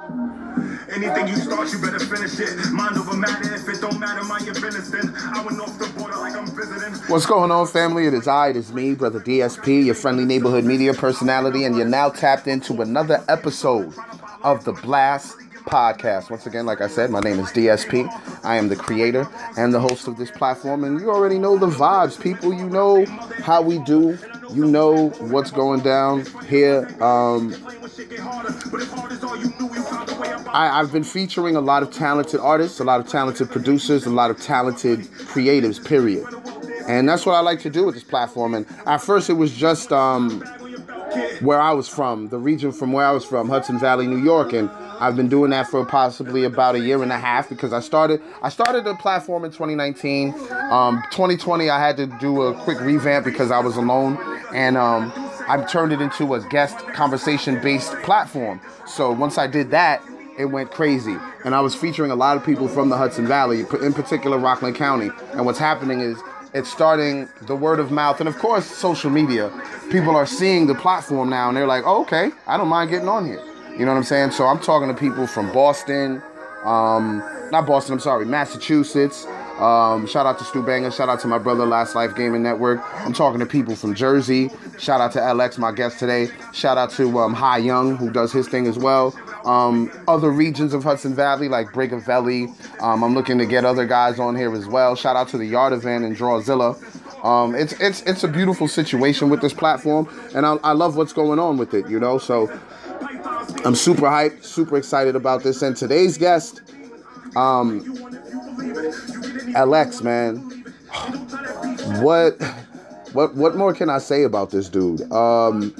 Anything you start, you better finish it. Mind over matter. If it don't matter, mind your business. Then I went off the border like I'm visiting. What's going on, family? It is I, it is me, Brother DSP, your friendly neighborhood media personality, and you're now tapped into another episode of the Blast Podcast. Once again, like I said, my name is DSP. I am the creator and the host of this platform, and you already know the vibes, people. You know how we do. You know what's going down here. Um, I, I've been featuring a lot of talented artists, a lot of talented producers, a lot of talented creatives, period. And that's what I like to do with this platform. And at first, it was just um, where I was from, the region from where I was from, Hudson Valley, New York. And I've been doing that for possibly about a year and a half because I started I started the platform in 2019. Um, 2020, I had to do a quick revamp because I was alone, and um, I turned it into a guest conversation based platform. So once I did that, it went crazy. And I was featuring a lot of people from the Hudson Valley, in particular Rockland County. And what's happening is it's starting the word of mouth and of course social media. People are seeing the platform now and they're like, oh, okay, I don't mind getting on here. You know what I'm saying? So I'm talking to people from Boston, um, not Boston, I'm sorry, Massachusetts. Um, shout out to Stu Banger. Shout out to my brother, Last Life Gaming Network. I'm talking to people from Jersey. Shout out to LX, my guest today. Shout out to um, Young, who does his thing as well. Um, other regions of Hudson Valley, like Breaker Valley. Um, I'm looking to get other guys on here as well. Shout out to the Yard Event and Drawzilla. Um, it's it's it's a beautiful situation with this platform, and I, I love what's going on with it. You know, so I'm super hyped, super excited about this. And today's guest, um, LX, man. What, what, what more can I say about this dude? Um,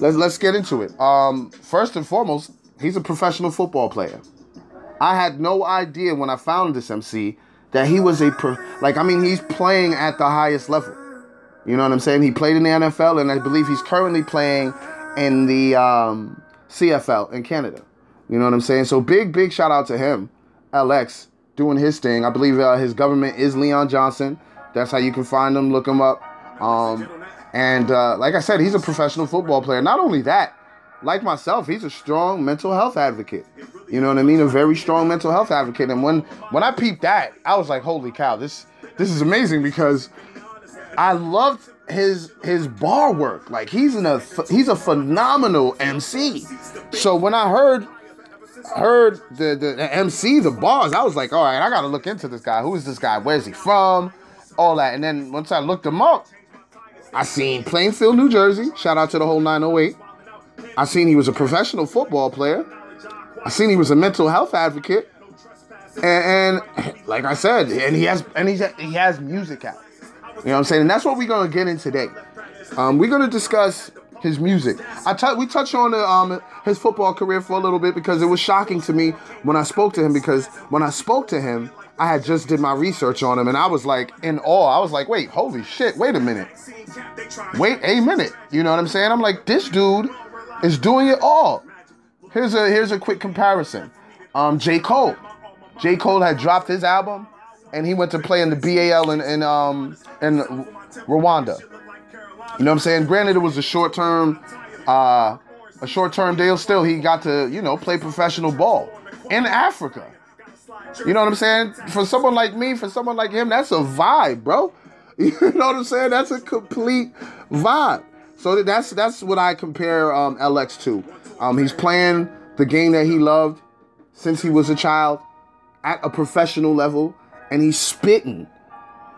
let's let's get into it. Um, first and foremost, he's a professional football player. I had no idea when I found this MC that he was a pro, like I mean he's playing at the highest level. You know what I'm saying? He played in the NFL, and I believe he's currently playing in the um, CFL in Canada. You know what I'm saying? So big, big shout out to him, LX, doing his thing. I believe uh, his government is Leon Johnson. That's how you can find him. Look him up. Um, and uh, like I said, he's a professional football player. Not only that, like myself, he's a strong mental health advocate. You know what I mean? A very strong mental health advocate. And when when I peeped that, I was like, holy cow, this this is amazing because I loved his his bar work. Like he's in a he's a phenomenal MC. So when I heard heard the, the MC, the bars, I was like, all right, I gotta look into this guy. Who is this guy? Where's he from? All that. And then once I looked him up, I seen Plainfield, New Jersey. Shout out to the whole 908. I seen he was a professional football player. I seen he was a mental health advocate. And, and like I said, and he has and he's, he has music out. You know what I'm saying? And that's what we're gonna get in today. Um, we're gonna discuss his music. I t- we touched on the, um, his football career for a little bit because it was shocking to me when I spoke to him. Because when I spoke to him, I had just did my research on him, and I was like in awe. I was like, wait, holy shit, wait a minute, wait a minute. You know what I'm saying? I'm like, this dude is doing it all. Here's a here's a quick comparison. Um, J Cole. J Cole had dropped his album and he went to play in the BAL in, in um in Rwanda. You know what I'm saying? Granted, it was a short term, uh, a short term deal. Still, he got to you know play professional ball in Africa. You know what I'm saying? For someone like me, for someone like him, that's a vibe, bro. You know what I'm saying? That's a complete vibe. So that's that's what I compare um, LX to. Um, he's playing the game that he loved since he was a child at a professional level and he's spitting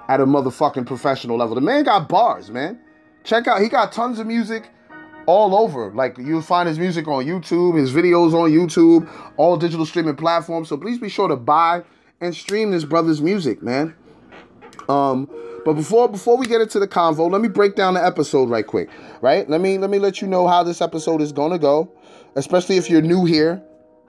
at a motherfucking professional level. The man got bars, man. Check out, he got tons of music all over. Like you'll find his music on YouTube, his videos on YouTube, all digital streaming platforms. So please be sure to buy and stream this brother's music, man. Um, but before before we get into the convo, let me break down the episode right quick. Right? Let me let me let you know how this episode is gonna go, especially if you're new here.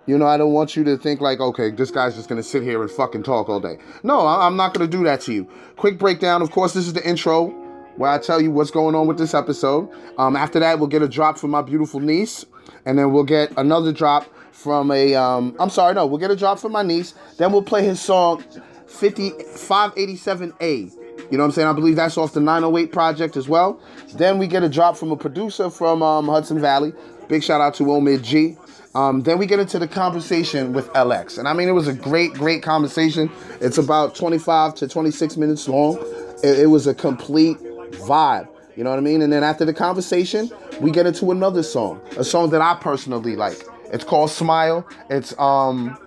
You know, I don't want you to think like, okay, this guy's just gonna sit here and fucking talk all day. No, I'm not gonna do that to you. Quick breakdown. Of course, this is the intro where I tell you what's going on with this episode. Um, after that, we'll get a drop from my beautiful niece, and then we'll get another drop from a. Um, I'm sorry, no, we'll get a drop from my niece. Then we'll play his song 5587A. You know what I'm saying? I believe that's off the 908 project as well. Then we get a drop from a producer from um, Hudson Valley Big shout out to Omid G. Um, then we get into the conversation with LX. And I mean, it was a great, great conversation. It's about 25 to 26 minutes long. It, it was a complete vibe. You know what I mean? And then after the conversation, we get into another song, a song that I personally like. It's called Smile. It's um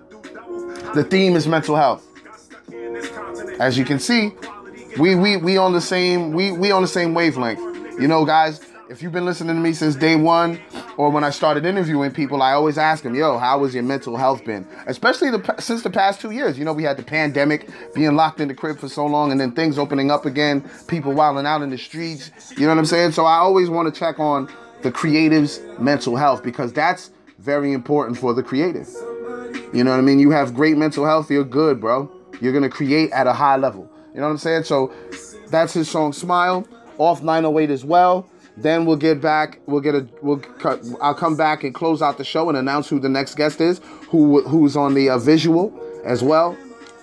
the theme is mental health. As you can see, we we we on the same we we on the same wavelength. You know, guys, if you've been listening to me since day one, or when I started interviewing people, I always ask them, "Yo, how has your mental health been?" Especially the since the past two years. You know, we had the pandemic, being locked in the crib for so long, and then things opening up again, people wilding out in the streets. You know what I'm saying? So I always want to check on the creative's mental health because that's very important for the creative. You know what I mean? You have great mental health, you're good, bro. You're gonna create at a high level. You know what I'm saying? So that's his song "Smile" off 908 as well. Then we'll get back. We'll get a. We'll cut. I'll come back and close out the show and announce who the next guest is, who who's on the uh, visual as well,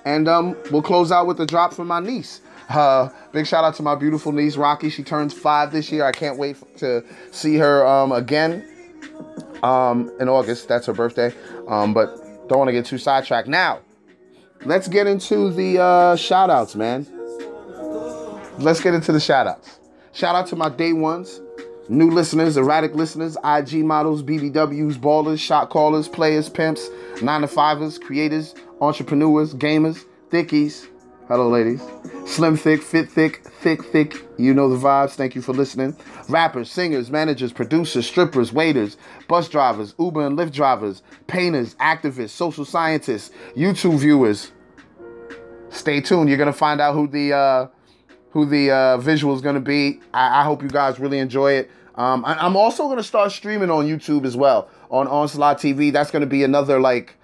and um, we'll close out with the drop from my niece. Uh, big shout out to my beautiful niece Rocky. She turns five this year. I can't wait to see her um, again um, in August. That's her birthday. Um, but don't want to get too sidetracked. Now, let's get into the uh, shout outs, man. Let's get into the shout outs. Shout out to my day ones, new listeners, erratic listeners, IG models, BBWs, ballers, shot callers, players, pimps, nine to fivers, creators, entrepreneurs, gamers, thickies. Hello, ladies. Slim thick, fit thick, thick thick. You know the vibes. Thank you for listening. Rappers, singers, managers, producers, strippers, waiters, bus drivers, Uber and Lyft drivers, painters, activists, social scientists, YouTube viewers. Stay tuned. You're gonna find out who the uh, who the uh, visual is going to be. I, I, hope you guys really enjoy it. Um, I, am also going to start streaming on YouTube as well on Onslaught TV. That's going to be another like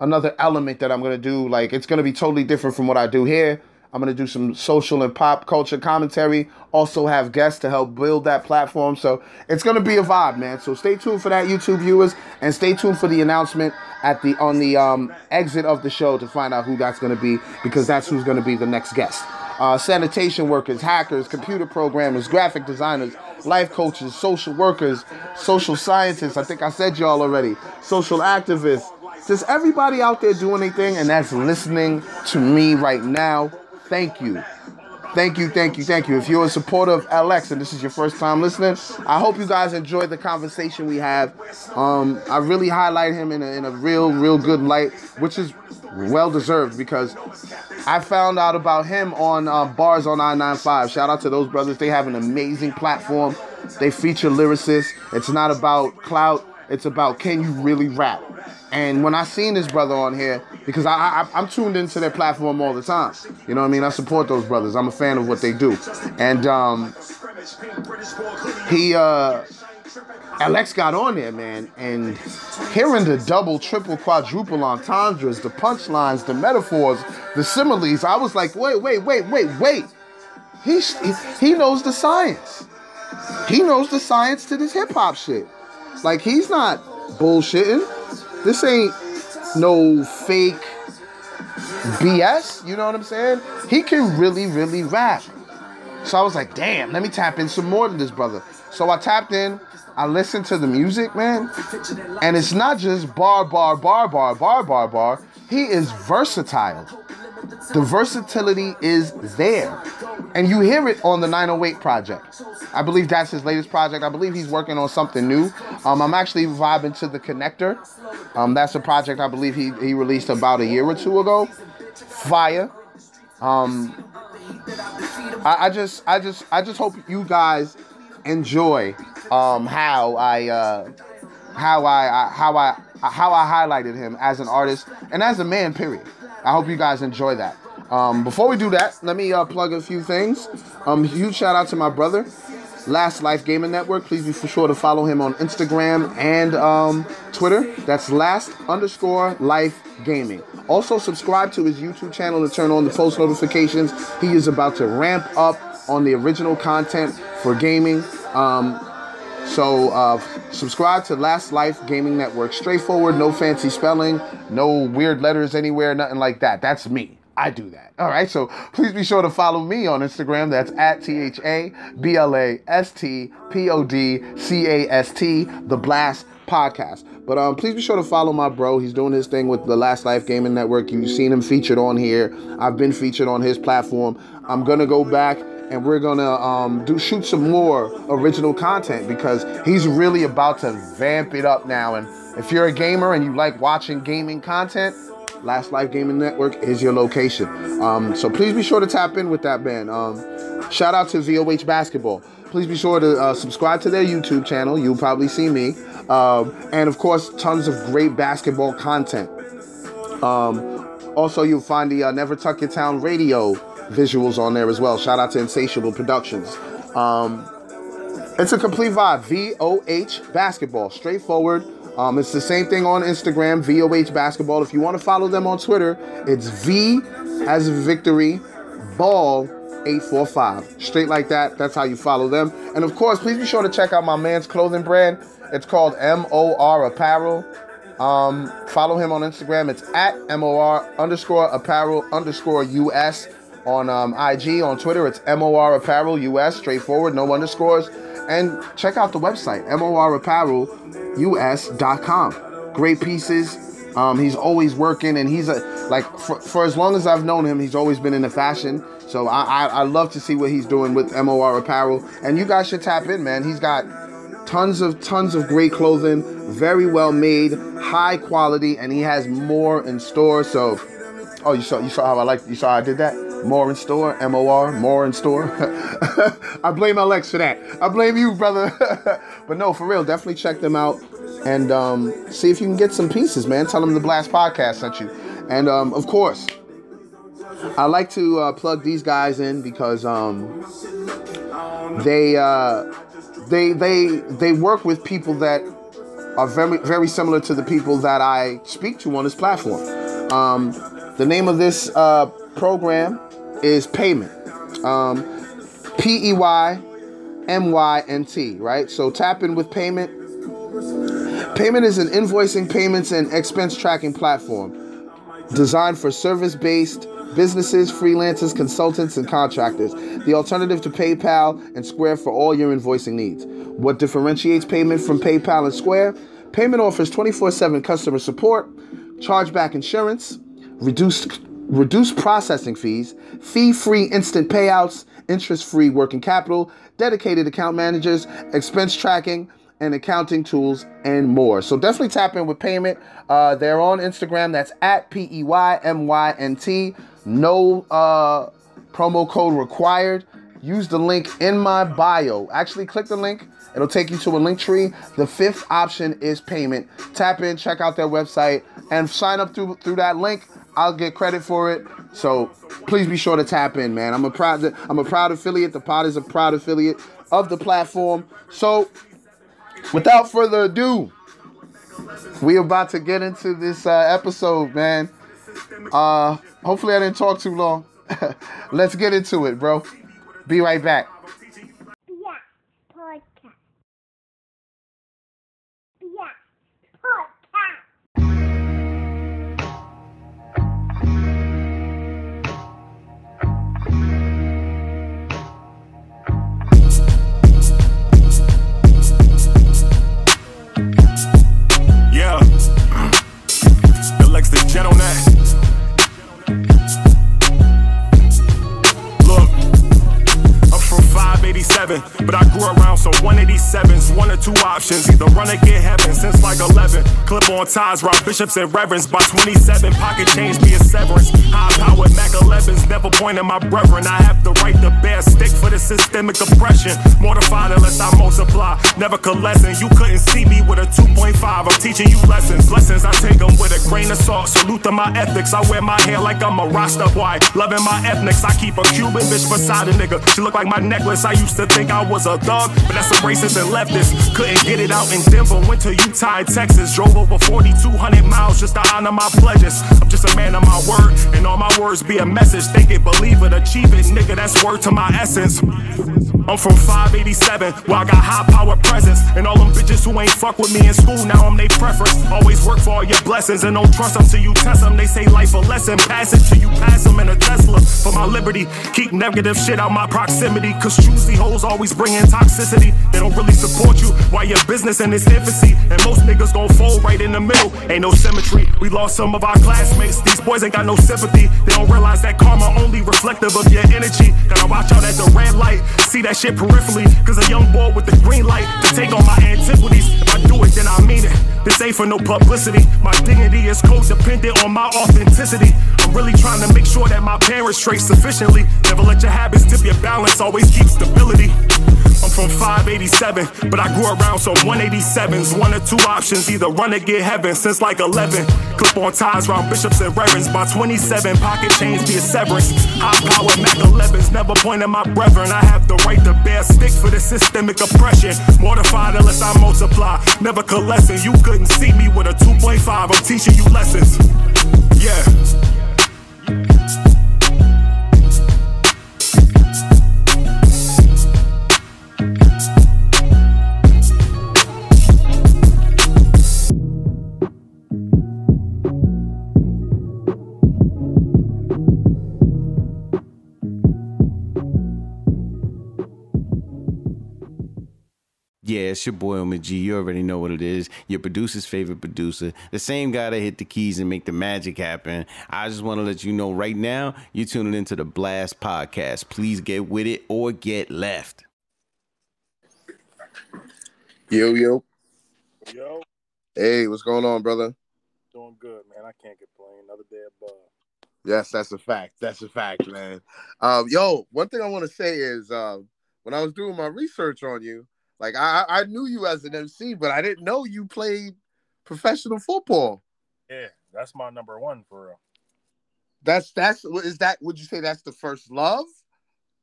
another element that I'm going to do. Like it's going to be totally different from what I do here. I'm going to do some social and pop culture commentary. Also have guests to help build that platform. So it's going to be a vibe, man. So stay tuned for that, YouTube viewers, and stay tuned for the announcement at the on the um, exit of the show to find out who that's going to be because that's who's going to be the next guest uh, sanitation workers, hackers, computer programmers, graphic designers, life coaches, social workers, social scientists. I think I said y'all already. Social activists. Just everybody out there doing anything and that's listening to me right now. Thank you. Thank you, thank you, thank you. If you're a supporter of LX and this is your first time listening, I hope you guys enjoyed the conversation we have. Um, I really highlight him in a, in a real, real good light, which is well deserved because I found out about him on uh, Bars on I-95. Shout out to those brothers. They have an amazing platform. They feature lyricists. It's not about clout. It's about can you really rap? And when I seen this brother on here, because I, I I'm tuned into their platform all the time. You know what I mean? I support those brothers. I'm a fan of what they do. And um, he uh, LX got on there, man, and hearing the double, triple, quadruple entendres, the punchlines, the metaphors, the similes, I was like, wait, wait, wait, wait, wait. He, he knows the science. He knows the science to this hip hop shit. Like, he's not bullshitting. This ain't no fake BS. You know what I'm saying? He can really, really rap. So I was like, damn, let me tap in some more to this brother. So I tapped in. I listened to the music, man, and it's not just bar, bar, bar, bar, bar, bar, bar. He is versatile. The versatility is there. And you hear it on the 908 project. I believe that's his latest project. I believe he's working on something new. Um, I'm actually vibing to the connector. Um, that's a project I believe he, he released about a year or two ago. Fire. Um, I, I just I just I just hope you guys enjoy um, how I uh, how I, I how I how I highlighted him as an artist and as a man. Period. I hope you guys enjoy that. Um, before we do that, let me uh, plug a few things. Um, huge shout out to my brother, Last Life Gaming Network. Please be for sure to follow him on Instagram and um, Twitter. That's Last underscore Life Gaming. Also, subscribe to his YouTube channel to turn on the post notifications. He is about to ramp up on the original content for gaming. Um, so uh, subscribe to Last Life Gaming Network. Straightforward, no fancy spelling, no weird letters anywhere, nothing like that. That's me. I do that. All right. So please be sure to follow me on Instagram. That's at T H A B L A S T P O D C A S T, The Blast Podcast. But um, please be sure to follow my bro. He's doing his thing with the Last Life Gaming Network. You've seen him featured on here. I've been featured on his platform. I'm gonna go back and we're gonna um, do shoot some more original content because he's really about to vamp it up now. And if you're a gamer and you like watching gaming content, Last Life Gaming Network is your location. Um, so please be sure to tap in with that band. Um, shout out to VOH Basketball. Please be sure to uh, subscribe to their YouTube channel. You'll probably see me. Um, and of course, tons of great basketball content. Um, also, you'll find the uh, Never Tuck Your Town radio visuals on there as well. Shout out to Insatiable Productions. Um, it's a complete vibe. VOH Basketball. Straightforward um, it's the same thing on Instagram, VOH Basketball. If you want to follow them on Twitter, it's V as victory, ball 845. Straight like that. That's how you follow them. And of course, please be sure to check out my man's clothing brand. It's called MOR Apparel. Um, follow him on Instagram. It's at MOR underscore apparel underscore US on um, IG. On Twitter, it's MOR Apparel US. Straightforward, no underscores. And check out the website, morapparelus.com. Great pieces. Um, he's always working, and he's a like for, for, as long as I've known him, he's always been in the fashion. So I, I, I love to see what he's doing with MOR Apparel, and you guys should tap in, man. He's got tons of tons of great clothing, very well made, high quality, and he has more in store. So, oh, you saw you saw how I like you saw how I did that. More in store, M O R, more in store. I blame LX for that. I blame you, brother. but no, for real, definitely check them out and um, see if you can get some pieces, man. Tell them the Blast Podcast sent you. And um, of course, I like to uh, plug these guys in because um, they uh, they they they work with people that are very very similar to the people that I speak to on this platform. Um, the name of this uh, program is Peymynt. Um, P E Y M Y N T, right? So tap in with Peymynt. Peymynt is an invoicing, payments, and expense tracking platform designed for service based businesses, freelancers, consultants, and contractors. The alternative to PayPal and Square for all your invoicing needs. What differentiates Peymynt from PayPal and Square? Peymynt offers 24 7 customer support, chargeback insurance, reduced reduced processing fees, fee free instant payouts, interest free working capital, dedicated account managers, expense tracking, and accounting tools, and more. So definitely tap in with Peymynt. Uh, they're on Instagram. That's at P E Y M Y N T. No uh, promo code required. Use the link in my bio. Actually, click the link. It'll take you to a link tree. The fifth option is Peymynt. Tap in, check out their website, and sign up through through that link. I'll get credit for it. So please be sure to tap in, man. I'm a proud I'm a proud affiliate. The pod is a proud affiliate of the platform. So without further ado, we about to get into this uh, episode, man. Uh, hopefully I didn't talk too long. Let's get into it, bro. Be right back. jet on that. But I grew around so 187's one or two options. Either run or get heaven since like 11. Clip on ties, rob bishops and reverends. By 27, pocket change be a severance. High powered Mac 11s, never pointing my brethren. I have the right to bear stick for the systemic oppression. Mortified unless I multiply, never coalescing. You couldn't see me with a 2.5. I'm teaching you lessons. Lessons I take them with a grain of salt. Salute to my ethics. I wear my hair like I'm a Rasta boy. Loving my ethnics. I keep a Cuban bitch beside a nigga. She look like my necklace. I used to think I was a thug, but that's a racist and leftist. Couldn't get it out in Denver, went to Utah and Texas. Drove over 4,200 miles just to honor my pledges. I'm just a man of my word, and all my words be a message. Think it, believe it, achieve it, nigga, that's word to my essence. I'm from 587, where I got high power presence. And all them bitches who ain't fuck with me in school, now I'm they preference. Always work for all your blessings and don't trust them till you test them. They say life a lesson, pass it till you pass them in a Tesla. For my liberty, keep negative shit out my proximity. Cause choosy hoes always bring in toxicity. They don't really support you while your business in its infancy. And most niggas gon' fold right in the middle. Ain't no symmetry. We lost some of our classmates. These boys ain't got no sympathy. They don't realize that karma only reflective of your energy. Gotta watch out at the red light. See that shit peripherally. Cause a young boy with the green light to take on my antiquities. If I do it, then I mean it. This ain't for no publicity. My dignity is codependent on my authenticity. I'm really trying to make sure that my parents straight sufficiently. Never let your habits tip your balance, always keep stability. I'm from 587, but I grew around some 187s. One or two options, either run or get heaven since like 11. Clip on ties round bishops and reverends. By 27, pocket chains be a severance. High power Mac 11s, never point at my brethren. I have the right to bear stick for the systemic oppression. Mortified unless I multiply, never coalescing. You couldn't see me with a 2.5, I'm teaching you lessons. Yeah. Yeah, it's your boy Omar G. You already know what it is. Your producer's favorite producer. The same guy that hit the keys and make the magic happen. I just want to let you know right now, you're tuning into the Blast Podcast. Please get with it or get left. Yo, yo. Yo, Hey, what's going on, brother? doing good, man. I can't complain. Another day above. Yes, that's a fact. That's a fact, man. Um, yo, one thing I want to say is um, when I was doing my research on you, like I, I knew you as an MC, but I didn't know you played professional football. Yeah, that's my number one for real. That's that's is that would you say that's the first love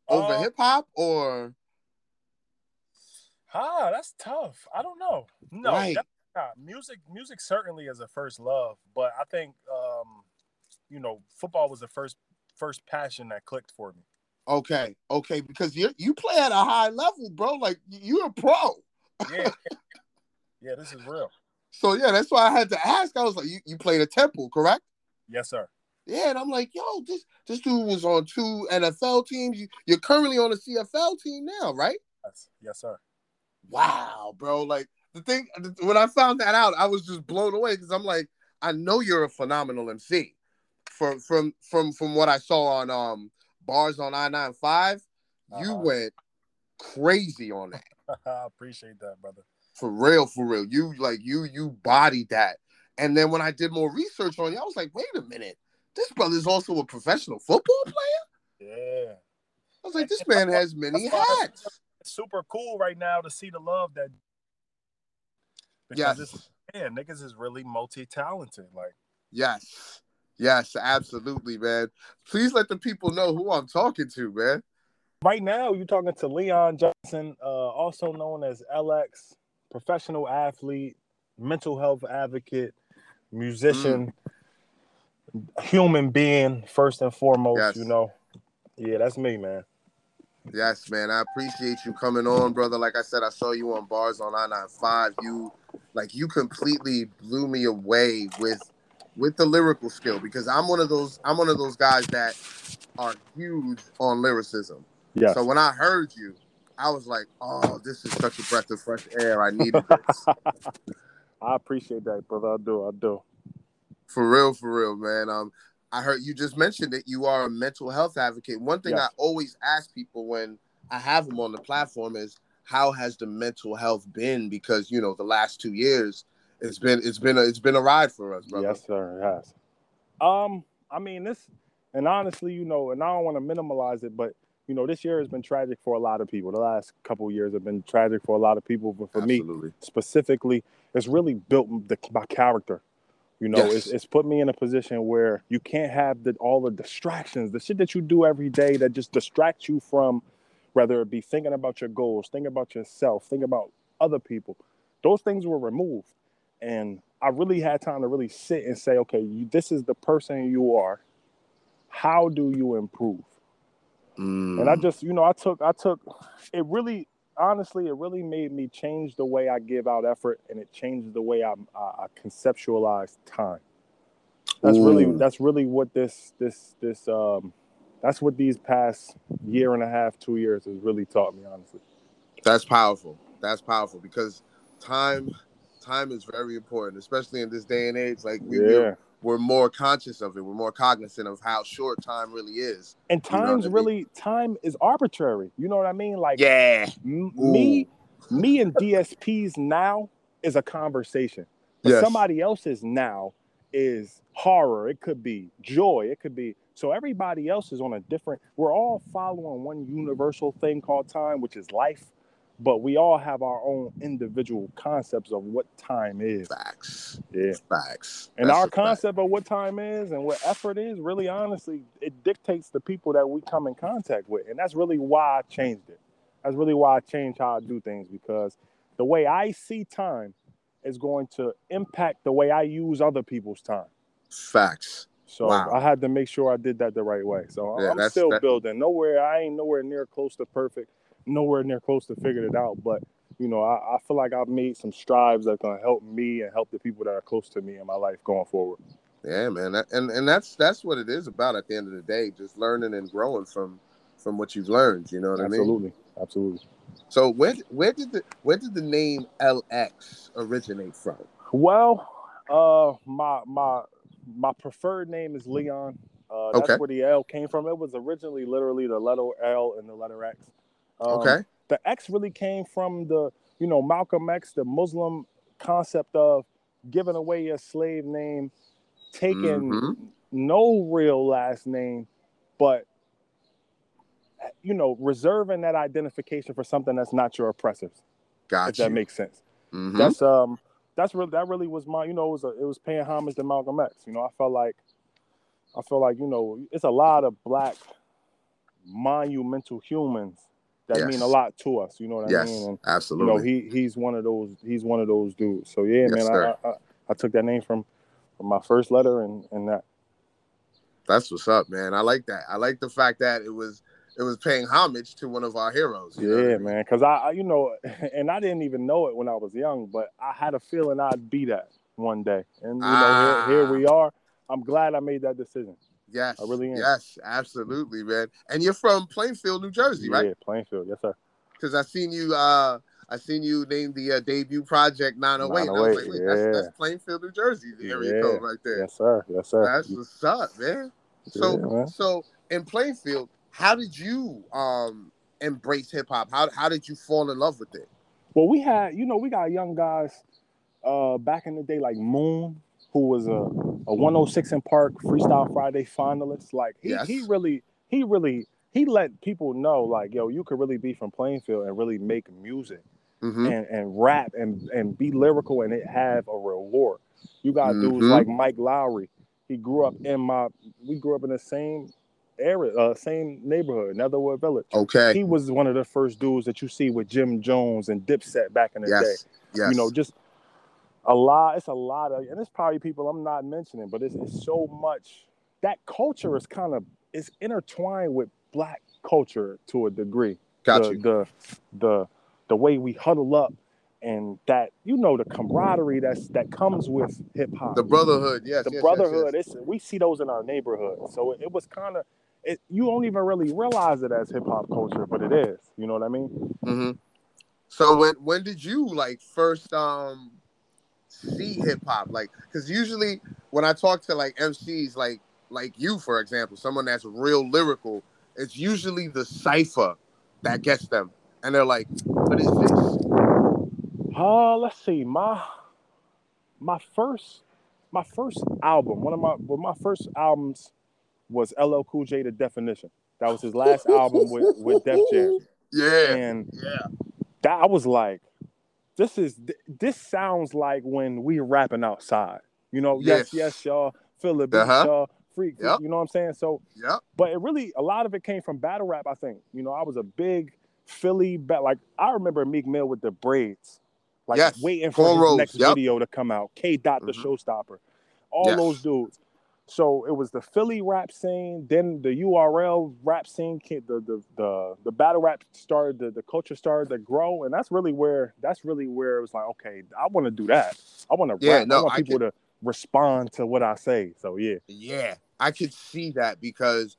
over Uh, hip hop or Ah, that's tough. I don't know. No, Right. not. music. Music certainly is a first love, but I think um, you know, football was the first first passion that clicked for me. Okay, okay, because you you play at a high level, bro. Like you're a pro. Yeah, yeah, this is real. So yeah, that's why I had to ask. I was like, you, you played at Temple, correct? Yes, sir. Yeah, and I'm like, yo, this this dude was on two NFL teams. You, you're currently on a CFL team now, right? Yes, yes, sir. Wow, bro. Like the thing when I found that out, I was just blown away because I'm like, I know you're a phenomenal MC. From from from from what I saw on um bars on I 95 you Uh-huh. went crazy on that. I appreciate that, brother. For real, for real. You like you you bodied that. And then when I did more research on you, I was like, wait a minute. This brother's also a professional football player? Yeah, I was like, this man has many hats. it's super cool right now to see the love that. Yes. Because it's man, niggas is really multi talented. Like. Yes. Yes, absolutely, man. Please let the people know who I'm talking to, man. Right now, you're talking to Leon Johnson, uh, also known as LX, professional athlete, mental health advocate, musician, human being, first and foremost. Yes. You know, yeah, that's me, man. Yes, man. I appreciate you coming on, brother. Like I said, I saw you on bars on I 95. You like you completely blew me away with with the lyrical skill because I'm one of those I'm one of those guys that are huge on lyricism. Yeah. So when I heard you, I was like, "Oh, this is such a breath of fresh air. I needed this." I appreciate that, brother. I do. I do. For real, for real, man. Um, I heard you just mentioned that you are a mental health advocate. One thing Yes. I always ask people when I have them on the platform is, how has the mental health been? Because you know, the last two years, it's been it's been a, it's been a ride for us, brother. Yes, sir. It has. Um, I mean this, and honestly, you know, and I don't want to minimize it, but you know, this year has been tragic for a lot of people. The last couple of years have been tragic for a lot of people, but for me specifically, it's really built the, my character. You know, Yes. it's, it's put me in a position where you can't have the, all the distractions, the shit that you do every day that just distracts you from whether it be thinking about your goals, thinking about yourself, thinking about other people. Those things were removed. And I really had time to really sit and say, okay, you, this is the person you are. How do you improve? Mm, and I just you know I took I took it really honestly, it really made me change the way I give out effort, and it changed the way I, I, I conceptualize time. That's really that's really what this this this um that's what these past year and a half, two years has really taught me, honestly. That's powerful. That's powerful because time time is very important, especially in this day and age. Like we, Yeah. we're, we're more conscious of it. We're more cognizant of how short time really is. And You know time's I mean? really time is arbitrary. You know what I mean? Like Yeah. m- me, me and DSPs now is a conversation. But Yes. somebody else's now is horror. It could be joy. It could be so everybody else is on a different. We're all following one universal thing called time, which is life. But we all have our own individual concepts of what time is. Facts. Yeah. Facts. And That's our a fact. concept of what time is and what effort is, really honestly, it dictates the people that we come in contact with. And that's really why I changed it. That's really why I changed how I do things because the way I see time is going to impact the way I use other people's time. Facts. So Wow. I had to make sure I did that the right way. So Yeah, I'm still that- building. Nowhere, I ain't nowhere near close to perfect, nowhere near close to figured it out. But you know, I, I feel like I've made some strides that gonna help me and help the people that are close to me in my life going forward. Yeah, man. That, and and that's that's what it is about at the end of the day, just learning and growing from from what you've learned. You know what I mean? Absolutely, absolutely. So where where did the where did the name LX originate from? Well, uh, my my my preferred name is Leon. Uh, that's Okay. where the L came from. It was originally literally the letter L and the letter X. Um, Okay. The X really came from the you know Malcolm X, the Muslim concept of giving away your slave name, taking Mhm. no real last name, but you know reserving that identification for something that's not your oppressors. Got if that makes sense. Mhm. That's um that's really that really was my you know it was a, it was paying homage to Malcolm X. You know, I felt like I feel like you know it's a lot of black monumental humans that Yes. mean a lot to us. You know what I yes, mean? And absolutely. you know he he's one of those he's one of those dudes. So yeah, Yes, man. I, I I took that name from from my first letter and and that. That's what's up, man. I like that. I like the fact that it was it was paying homage to one of our heroes. you know Yeah, mean? man. Because I, I, you know, and I didn't even know it when I was young, but I had a feeling I'd be that one day. And you know, here, here we are. I'm glad I made that decision. Yes, I really am. yes, absolutely, man. And you're from Plainfield, New Jersey, right? Yeah, Plainfield. Yes, sir. Because I seen you. uh I seen you name the uh, debut project 908. and I was like, 908, wait, that's, yeah. that's Plainfield, New Jersey the area Yeah. code right there. Yes, sir. Yes, sir. That's what's up, man. So, Yeah, man. so in Plainfield, how did you um embrace hip hop? How how did you fall in love with it? Well, we had, you know, we got young guys uh back in the day like Moon, who was a, a 106 & Park Freestyle Friday finalist. Like he, Yes. he really, he really, he let people know, like, yo, you could really be from Plainfield and really make music hmm and, and rap and, and be lyrical and it have a reward. You got dudes Mhm. like Mike Lowry. He grew up in my we grew up in the same area, uh, same neighborhood, Netherwood Village. Okay. He was one of the first dudes that you see with Jim Jones and Dipset back in the day. yes. Yes. You know, just a lot. It's a lot of, and it's probably people I'm not mentioning, but it's, it's so much. That culture is kind of it's intertwined with black culture to a degree. got the, you. The the the way we huddle up and that you know the camaraderie that's that comes with hip hop. The brotherhood. Yes. the yes, yes, brotherhood. yes. It's we see those in our neighborhood. So it, it was kind of it. You don't even really realize it as hip hop culture, but it is. You know what I mean? hmm So when when did you like first um see hip hop? Like, because usually when I talk to like MCs, like like you for example, someone that's real lyrical, it's usually the cipher that gets them, and they're like, "What is this?" Uh, let's see. My my first my first album, one of my well, my first albums was LL Cool J The Definition. That was his last album with with Def Jam. Yeah. And Yeah. that I was like, this is this sounds like when we rapping outside. You know, yes, Yes. yes, y'all, the Uh-huh. y'all, freak, Yep. you know what I'm saying? So yeah. but it really a lot of it came from battle rap, I think. You know, I was a big Philly bat like I remember Meek Mill with the braids. Like Yes. waiting for his next yep. video to come out. K Dot the Mhm. showstopper. All Yes. those dudes. So it was the Philly rap scene, then the URL rap scene, came, the, the the the battle rap started, the, the culture started to grow, and that's really where that's really where it was like, okay, I want to do that. I want to Yeah, rap. no, I want I people to respond to what I say. So yeah, Yeah, I could see that because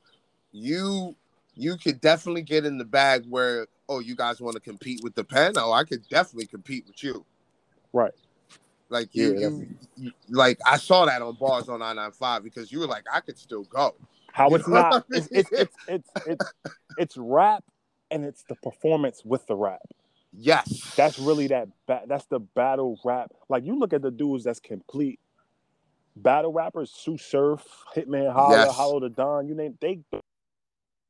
you you could definitely get in the bag where oh you guys want to compete with the pen. Oh, I could definitely compete with you. Right. Like you, Yeah, you, you like I saw that on bars on I 95 because you were like I could still go. how You it's not, I it's, mean? it's it's it's it's it's rap, and it's the performance with the rap. Yes. That's really that. Ba- that's the battle rap. Like you look at the dudes that's complete battle rappers, Tsu Surf, Hitman Holla, Yes. Hollow Da Don. You name they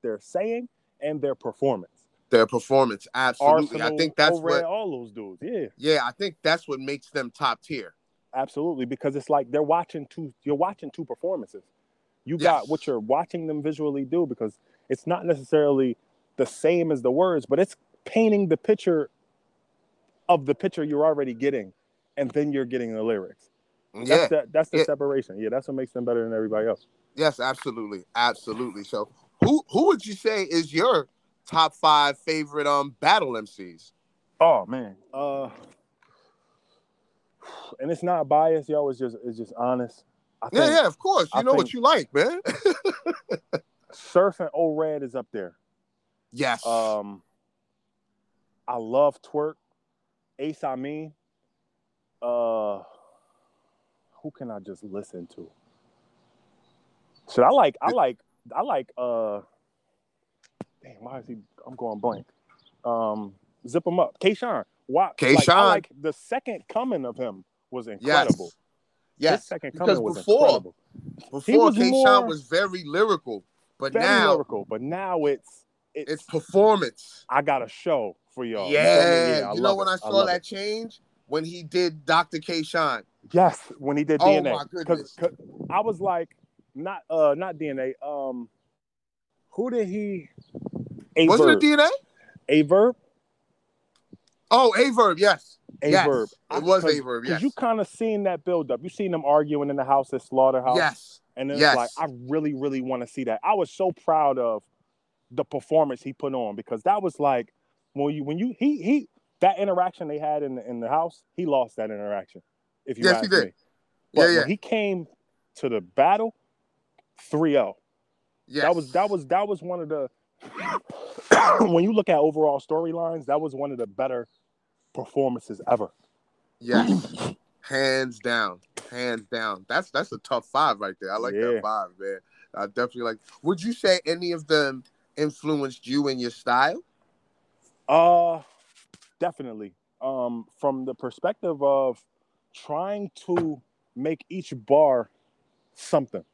they're saying and their performance. Their performance. Absolutely. I think that's O-Red, what all those dudes. Yeah, yeah, I think that's what makes them top tier. absolutely. Because it's like they're watching two. You're watching two performances. You Yes. got what you're watching them visually do because it's not necessarily the same as the words, but it's painting the picture of the picture you're already getting, and then you're getting the lyrics. Yeah. That's the that's the Yeah. separation. Yeah, that's what makes them better than everybody else. Yes, absolutely. Absolutely. So who who would you say is your top five favorite um battle MCs? Oh man. Uh and it's not biased, yo, it's just it's just honest. I Yeah, think yeah, of course. You I know what you like, man. Surf and O Red is up there. yes. Um I love Twork. Ace Amin. Uh who can I just listen to? Should I like I like I like uh damn why is he I'm going blank. Um zip him up. K-Shine. Why like, I K-Shine. like the second coming of him was incredible. yes. His Yes. second because coming was before- incredible. Before was K more- was very lyrical, but Very now lyrical, but now it's it's, it's performance. I got a show for y'all. Me? Yeah. You know when it. I saw love that it. change? When he did Dr. K-Shine. Yes, when he did Oh, DNA. my goodness. I was like, not uh not DNA. Um who did he a Was verb. it a DNA? a verb? Oh, A Verb, yes. A yes. verb. It was A Verb, yes. you kind of seen that build up. You seen them arguing in the house at Slaughterhouse. Yes. And then Yes. it's like, I really, really want to see that. I was so proud of the performance he put on because that was like when you when you he he that interaction they had in the in the house, he lost that interaction. If you Yes, ask he did. me. But Yeah, yeah. he came to the battle, 3-0. Yes. That was that was that was one of the when you look at overall storylines, that was one of the better performances ever. Yes. Hands down. Hands down. That's that's a tough five right there. I like Yeah. that five, man. I definitely like would you say any of them influenced you in your style? Uh definitely. Um from the perspective of trying to make each bar something.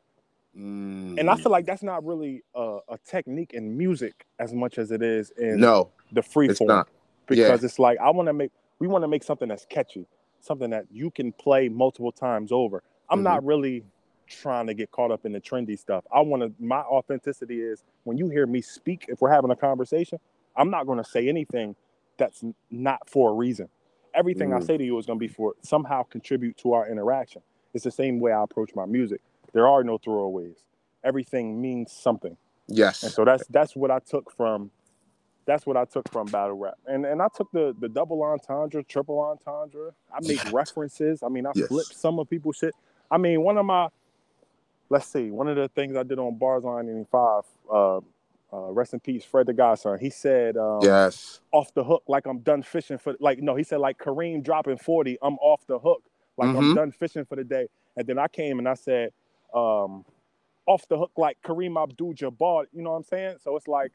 And I Mm. feel like that's not really a, a technique in music as much as it is in no, the free it's form. not. Because it's like I want to make we want to make something that's catchy, something that you can play multiple times over. I'm Mhm. not really trying to get caught up in the trendy stuff. I want to my authenticity is when you hear me speak if we're having a conversation, I'm not going to say anything that's not for a reason. Everything I Mm. say to you is going to be for somehow contribute to our interaction. It's the same way I approach my music. There are no throwaways. Everything means something. Yes. And so that's that's what I took from that's what I took from battle rap. And and I took the the double entendre, triple entendre. I make references. I mean, I Yes. flipped some of people's shit. I mean, one of my let's see, one of the things I did on Bars on I-95, uh, uh, rest in peace, Fred the Godson. He said um, yes. off the hook, like I'm done fishing for like no, he said like Kareem dropping 40, I'm off the hook, like I'm Mhm. done fishing for the day. And then I came and I said, um, off the hook like Kareem Abdul Jabbar, you know what I'm saying? So it's like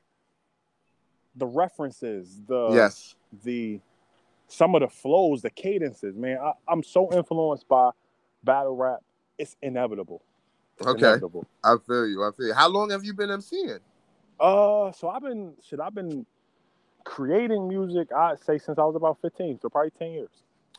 the references, the yes. the some of the flows, the cadences, man. I, I'm so influenced by battle rap, it's inevitable. It's Okay. inevitable. I feel you. I feel you. How long have you been MCing? Uh, so I've been shit. I've been creating music. I'd say since I was about 15, so probably 10 years.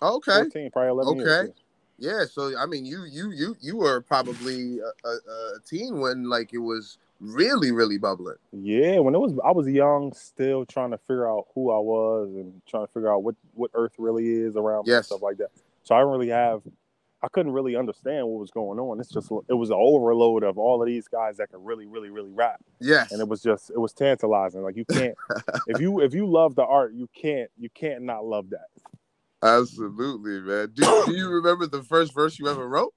Okay. 14, probably 11 years. Yeah, so I mean, you you you you were probably a, a, a teen when like it was really really bubbling. Yeah, when it was I was young, still trying to figure out who I was and trying to figure out what what Earth really is around me and Yes. stuff like that. So I don't really have, I couldn't really understand what was going on. It's just it was an overload of all of these guys that could really, really, really rap, Yes. and it was just it was tantalizing. Like you can't if you if you love the art, you can't you can't not love that. Absolutely, man. Do, do you remember the first verse you ever wrote?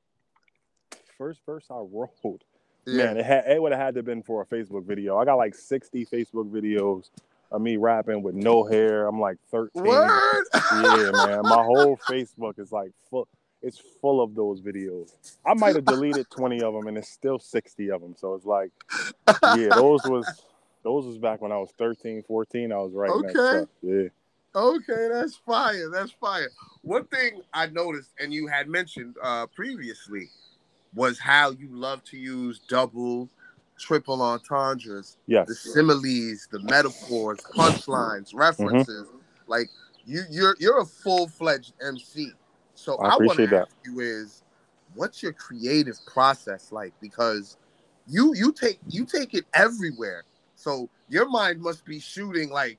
First verse I wrote, Yeah. man, it had it would have had to have been for a Facebook video. I got like sixty Facebook videos of me rapping with no hair. I'm like thirteen. Word. yeah, man. My whole Facebook is like full. It's full of those videos. I might have deleted 20 of them, and it's still 60 of them. So it's like, yeah, those was those was back when I was 13, 14. I was that Okay. Yeah. Okay, that's fire. That's fire. One thing I noticed, and you had mentioned uh, previously, was how you love to use double, triple entendres, Yes. the similes, the metaphors, punchlines, references. Like you, you're you're a full fledged MC. So I I, want appreciate to that. ask you is, what's your creative process like? Because you you take you take it everywhere. So your mind must be shooting like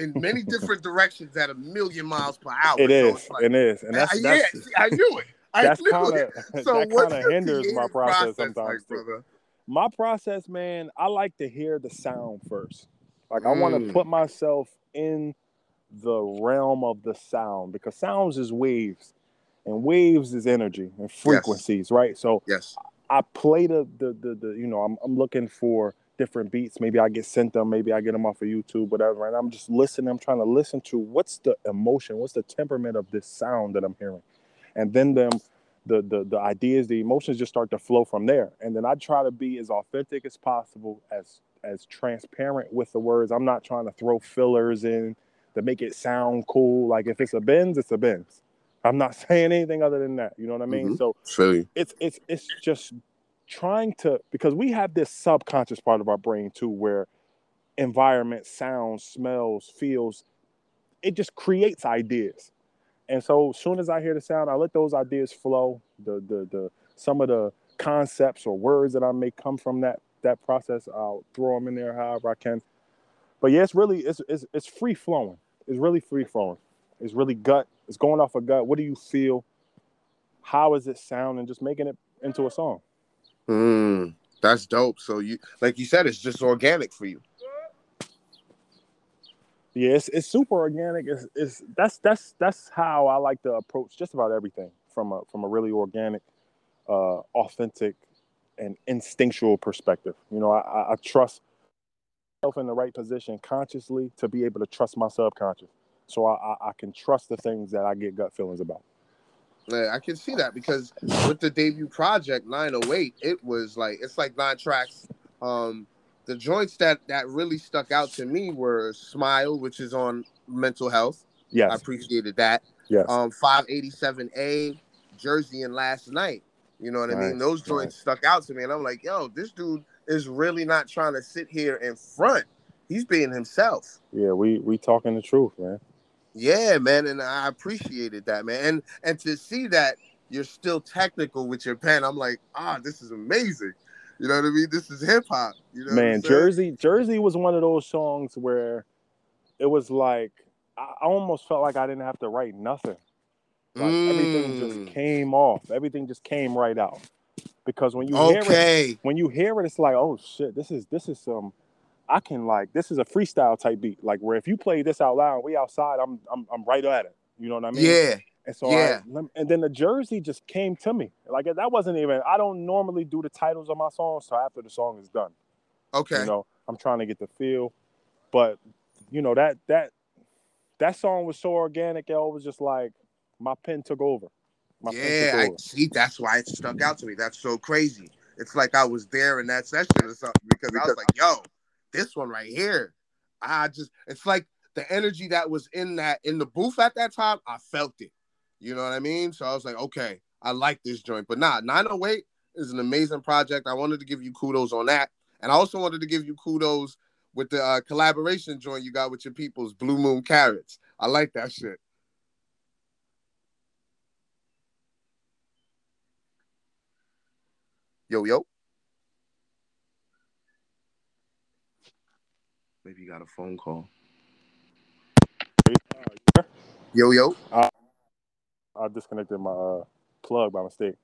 in many different directions at a million miles per hour. It So is. it's like- it is. And that's Uh, that's yeah, see, I knew it. I that's knew kind it. of So that kind of hinders my creative process sometimes. too. brother? my process, man, I like to hear the sound first. Like I want Mm. to put myself in the realm of the sound because sounds is waves, and waves is energy and frequencies, right? So Yes. I play the the the, the you know I'm I'm looking for different beats. Maybe I get sent them. Maybe I get them off of YouTube, whatever. And I'm just listening. I'm trying to listen to what's the emotion, what's the temperament of this sound that I'm hearing, and then them the the the ideas, the emotions just start to flow from there. And then I try to be as authentic as possible, as as transparent with the words. I'm not trying to throw fillers in to make it sound cool. Like if it's a Benz, it's a Benz. I'm not saying anything other than that. You know what I mean? Mhm. So Philly. it's it's it's just trying to because we have this subconscious part of our brain too where environment sounds smells feels it just creates ideas. And so as soon as i hear the sound i let those ideas flow. The the the some of the concepts or words that i may come from that that process i'll throw them in there however i can. But yeah it's really it's it's, it's free flowing. It's really free flowing. It's really gut it's going off a gut. What do you feel? How is it sound and just making it into a song Mm, that's dope. So you, like you said, it's just organic for you. Yeah, it's, it's super organic. It's, it's that's that's that's how I like to approach just about everything from a from a really organic, uh, authentic, and instinctual perspective. You know, I, I, trust myself in the right position consciously to be able to trust my subconscious, so I, I, I can trust the things that I get gut feelings about. Yeah, I can see that because with the debut project 908, it was like it's like nine tracks. Um, the joints that that really stuck out to me were Smile, which is on mental health. Yes, I appreciated that. yes, Um, 587A, Jersey, and Last Night. You know what I mean? Those joints stuck out to me, and I'm like, yo, this dude is really not trying to sit here in front. He's being himself. yeah. We we talking the truth, man. Yeah, man, and I appreciated that, man. And and to see that you're still technical with your pen, I'm like, ah, this is amazing. You know what I mean? This is hip hop. You know, man jersey jersey was one of those songs where it was like i almost felt like i didn't have to write nothing like everything Mm, just came off everything just came right out because when you hear it when you hear it it's like oh shit this is this is some i can like this is a freestyle type beat like where if you play this out loud and we outside i'm i'm, I'm right at it you know what i mean Yeah. and so Yeah. I, and then the jersey just came to me like that wasn't even i don't normally do the titles of my songs so after the song is done Okay. you know, I'm trying to get the feel, but you know that that that song was so organic. It was just like my pen took over. My yeah, pen I took over. see. That's why it stuck out to me. That's so crazy. It's like I was there in that session or something because I was like, yo, this one right here. I just, it's like the energy that was in that in the booth at that time. I felt it. You know what I mean? So I was like, okay, I like this joint. But nah, 908 is an amazing project. I wanted to give you kudos on that, and I also wanted to give you kudos with the uh, collaboration joint you got with your people's Blue Moon Carrots. I like that shit. Yo, yo. Maybe you got a phone call. Yo, yo. I disconnected my uh plug by mistake.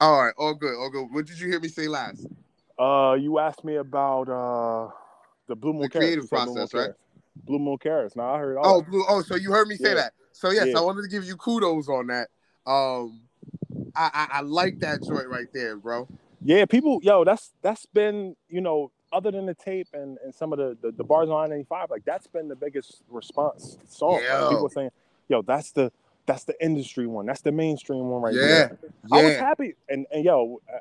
All right, all good, all good. What did you hear me say last? Uh, you asked me about uh the Blue Moon The Carrots. creative You said Blue Moon process, right? Carrots. Blue Moon Carrots. Now I heard all Oh, that. blue. Oh, so you heard me say Yeah. that. So yes, Yeah. I wanted to give you kudos on that. Um, I, I I like that joint right there, bro. Yeah, people, yo, that's that's been, you know, other than the tape and, and some of the, the, the bars on 95, like that's been the biggest response song. Like, people saying, yo, that's the that's the industry one, that's the mainstream one right Yeah, there. I was happy, and and yo, uh,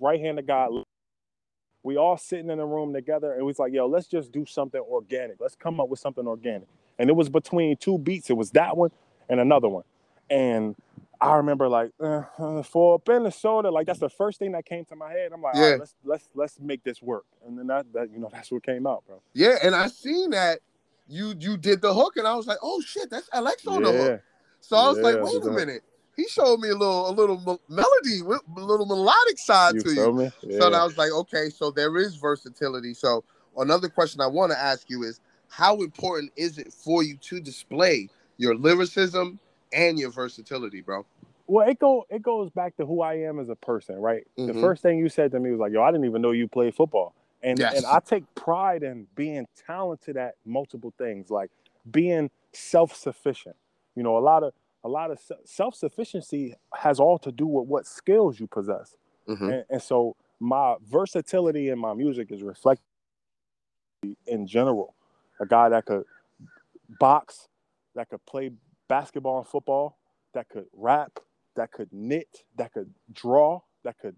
right hand of God, we all sitting in a room together, and we was like, yo, let's just do something organic. Let's come up with something organic. And it was between two beats. It was that one and another one, and I remember like uh, uh, for the soda, like that's the first thing that came to my head. I'm like, Yeah. right, let's let's let's make this work, and then that that you know that's what came out, bro. Yeah, and I seen that you you did the hook, and I was like, oh shit, that's Alex on the hook. So I was like, wait a minute. He showed me a little a little melody, with a little melodic side you to you. me? So Yeah. I was like, okay, so there is versatility. So another question I want to ask you is, how important is it for you to display your lyricism and your versatility, bro? Well, it go it goes back to who I am as a person, right? The Mhm. first thing you said to me was like, "Yo, I didn't even know you played football," and Yes. and I take pride in being talented at multiple things, like being self sufficient. You know, a lot of a lot of self sufficiency has all to do with what skills you possess, Mhm. and, and so my versatility in my music is reflected in general. A guy that could box, that could play basketball and football, that could rap, that could knit, that could draw, that could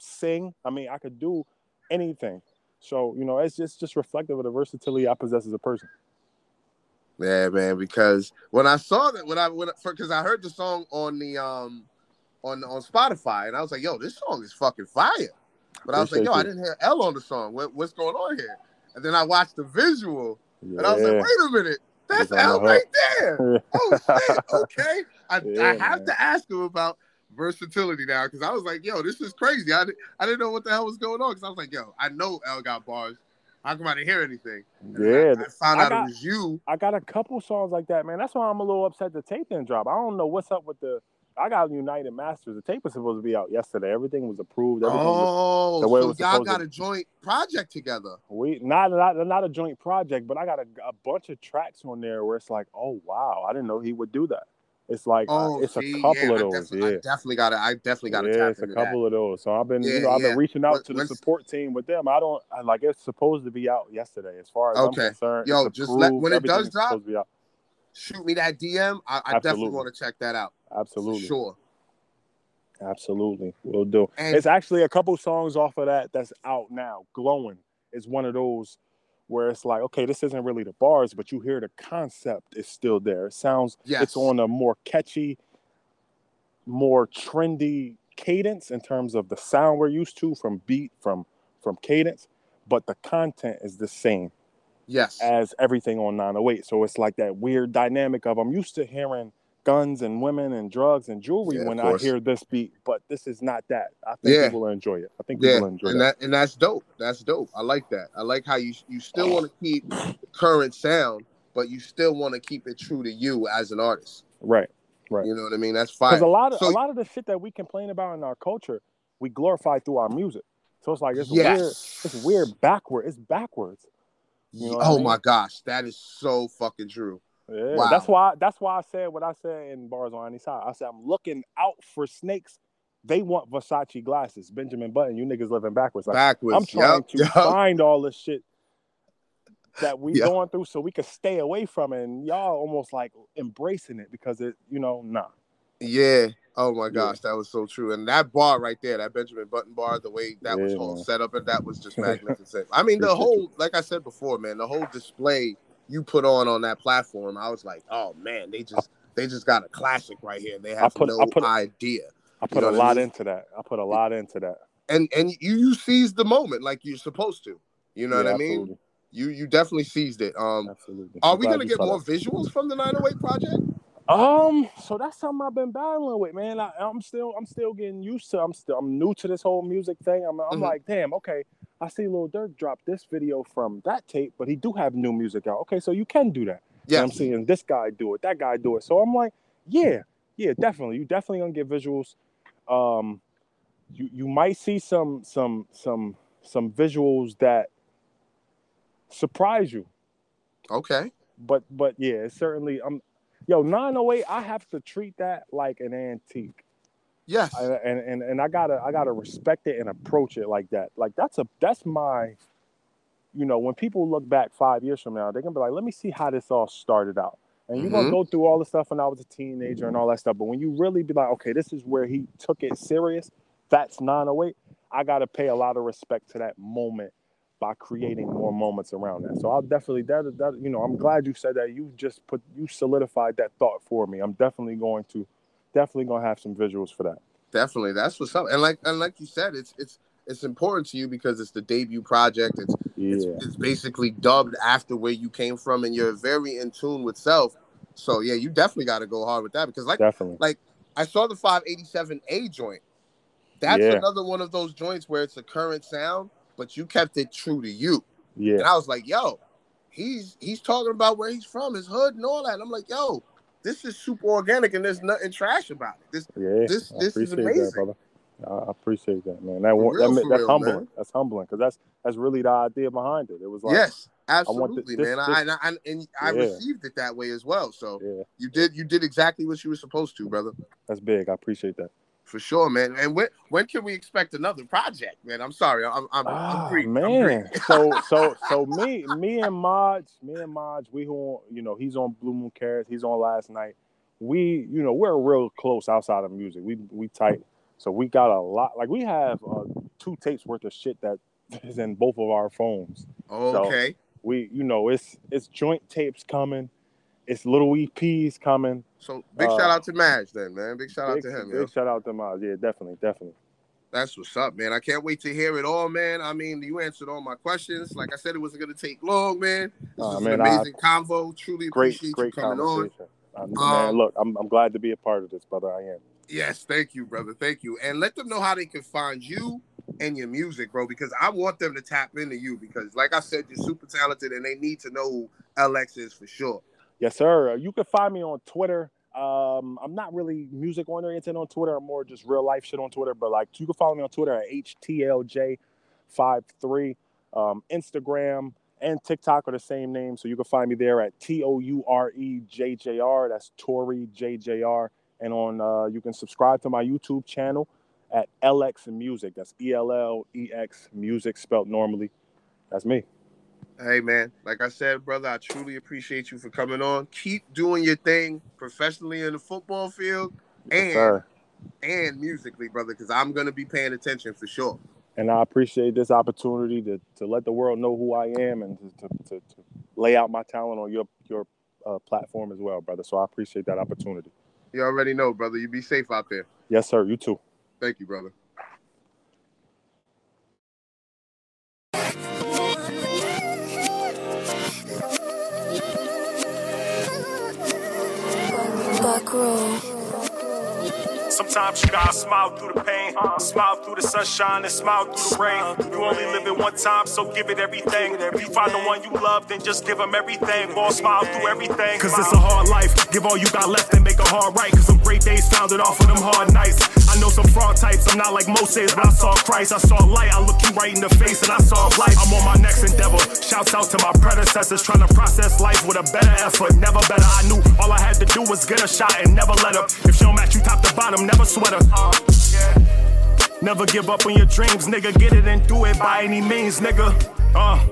sing. I mean, I could do anything. So, you know, it's just just reflective of the versatility I possess as a person. Yeah, man. Because when I saw that, when I when because I heard the song on the um on on Spotify, and I was like, yo, this song is fucking fire. But I was like, yo, I didn't hear L on the song. What, what's going on here? And then I watched the visual, and I was like, wait a minute, that's It's on L right there. Oh shit, okay. I, Yeah, I have man. to ask him about versatility now because I was like, yo, this is crazy. I, I didn't know what the hell was going on because I was like, yo, I know L got bars. How come I didn't hear anything? And yeah, I, I found I out got- it was you. I got a couple songs like that, man. That's why I'm a little upset the tape didn't drop. I don't know what's up with the. I got United Masters. The tape was supposed to be out yesterday. Everything was approved. Everything was, Oh, the way so was y'all got to- a joint project together. we not not not a joint project, but I got a, a bunch of tracks on there where it's like, oh wow, I didn't know he would do that. It's like uh, Oh, it's see, a couple yeah, of I those, I yeah. definitely got to. I definitely got to yeah, it's a couple of those. So I've been, Yeah, you know, I've been reaching out to the support team with them. I don't I, like it's supposed to be out yesterday, as far as Okay. I'm concerned. Yo, just let- when it does drop, Shoot me that DM. I, I definitely want to check that out. Absolutely, For sure. absolutely, we'll do. And- it's actually a couple songs off of that that's out now. Glowing is one of those where it's like, okay, this isn't really the bars, but you hear the concept is still there. It sounds Yes. it's on a more catchy, more trendy cadence in terms of the sound we're used to from beat, from from cadence, but the content is the same Yes. as everything on 908. So it's like that weird dynamic of I'm used to hearing guns and women and drugs and jewelry Yeah, when I hear this beat, but this is not that. I think Yeah. people will enjoy it. I think Yeah, people will enjoy and that. that and that's dope. That's dope. I like that. I like how you you still want to keep the current sound, but you still want to keep it true to you as an artist. Right. Right. You know what I mean? That's fine Because a lot of So- a lot of the shit that we complain about in our culture, we glorify through our music. So it's like it's yes. weird. It's weird backward. It's backwards. You know what I oh mean? my gosh, that is so fucking true. Yeah, Wow. that's why that's why I said what I said in bars on any side. I said I'm looking out for snakes. They want Versace glasses. Benjamin Button, you niggas living backwards. Like, Backwards. I'm trying Yup, to yup. find all this shit that we Yeah. going through so we could stay away from it. And y'all almost like embracing it because it, you know, nah. Yeah. Oh my Yeah. gosh, that was so true. And that bar right there, that Benjamin Button bar, the way that was all man. set up, and that was just magnificent. I mean, the whole, like I said before, man, the whole display you put on on that platform, I was like, oh man, they just they just got a classic right here. They have put- no I put- idea. I put know a what I lot mean? into that. I put a lot into that. And and you you seized the moment like you're supposed to. You know Yeah, what I mean? absolutely. You you definitely seized it. Um, Absolutely. are I'm we gonna get more that. visuals from the 908 project? Um, so that's something I've been battling with, man. I, I'm still, I'm still getting used to. I'm still, I'm new to this whole music thing. I'm, I'm Mhm. like, damn, okay. I see Lil Durk drop this video from that tape, but he do have new music out. Okay, so you can do that. Yeah, I'm seeing this guy do it, that guy do it. So I'm like, yeah, yeah, definitely. You definitely gonna get visuals. Um, you you might see some some some some visuals that surprise you. Okay. But but yeah, it's certainly um yo 908. I have to treat that like an antique. Yes. I, and, and and I gotta I gotta respect it and approach it like that. Like that's a that's my, you know, when people look back five years from now, they're gonna be like, let me see how this all started out. And you're gonna Mhm. go through all the stuff when I was a teenager and all that stuff. But when you really be like, okay, this is where he took it serious. That's 908. I gotta pay a lot of respect to that moment by creating more moments around that. So I'll definitely that that you know I'm glad you said that. You just put you solidified that thought for me. I'm definitely going to definitely gonna have some visuals for that. Definitely. That's what's up. And like and like you said, it's it's it's important to you because it's the debut project. It's it's, Yeah. it's basically dubbed after where you came from and you're very in tune with self. So yeah, you definitely gotta go hard with that because like Definitely. like I saw the 587A joint. That's Yeah. another one of those joints where it's a current sound, but you kept it true to you. And Yeah. I was like, yo, he's he's talking about where he's from, his hood and all that. And I'm like, yo, this is super organic and there's nothing trash about it. This Yeah. This- I this is amazing. that, brother. I appreciate that, man. That, real, that that's real, humbling. man. That's humbling because that's that's really the idea behind it. It was like, yes, absolutely, this- man. this- I, and I, and I Yeah. received it that way as well. So yeah, you did you did exactly what you were supposed to, brother. that's big. I appreciate that. For sure, man. And when when can we expect another project, man? I'm sorry, I'm I'm, Ah, I'm greedy. I'm man. so so so me me and Maj, me and Maj, we who you know he's on Blue Moon Carrots, he's on last night. We you know we're real close outside of music. We we tight. So we got a lot. Like we have uh, two tapes worth of shit that is in both of our phones. Okay. We you know it's it's joint tapes coming, it's little EPs coming. So big Uh, shout out to Maj then, man. Big shout big, out to him, big yo. shout out to Maj. Yeah, definitely, definitely. That's what's up, man. I can't wait to hear it all, man. I mean, you answered all my questions. Like I said, it wasn't gonna take long, man. This was man, an I- amazing convo. Truly Great, appreciate great you coming on. Um, man, look, I'm I'm glad to be a part of this, brother. I am. Yes, thank you, brother. Thank you. And let them know how they can find you and your music, bro, because I want them to tap into you because, like I said, you're super talented and they need to know who LX is for sure. Yes, sir. You can find me on Twitter. Um, I'm not really music oriented on Twitter. I'm more just real life shit on Twitter. But like, you can follow me on Twitter at HTLJ53. Um, Instagram and TikTok are the same name, so you can find me there at T O U R E J J R. That's Tori J J R. And on, uh, you can subscribe to my YouTube channel at LX Music. That's E L L E X Music spelled normally. That's me. Hey, man, like I said, brother, I truly appreciate you for coming on. Keep doing your thing professionally in the football field and sir. and musically, brother, because I'm gonna be paying attention for sure. and I appreciate this opportunity to, to let the world know who I am and to, to, to, to lay out my talent on your your uh, platform as well, brother. So I appreciate that opportunity. You already know, brother. You be safe out there. Yes, sir. You too. Thank you, brother. Sometimes you gotta smile through the pain, smile through the sunshine, and smile through the rain. You only live it one time, so give it everything. If you find the one you love, then just give them everything. All smile through everything. Cause it's a hard life. Give all you got left and make a hard right. Cause some great days founded off of them hard nights. I know some fraud types, I'm not like Moses, but I saw Christ. I saw light, I look you right in the face and I saw life. I'm on my next endeavor. Shouts out to my predecessors, trying to process life with a better effort. Never better. I knew all I had to do was get a shot and never let up. If she don't match you top to bottom, never sweat her. Uh, yeah. Never give up on your dreams, nigga. Get it and do it by any means, nigga. Uh.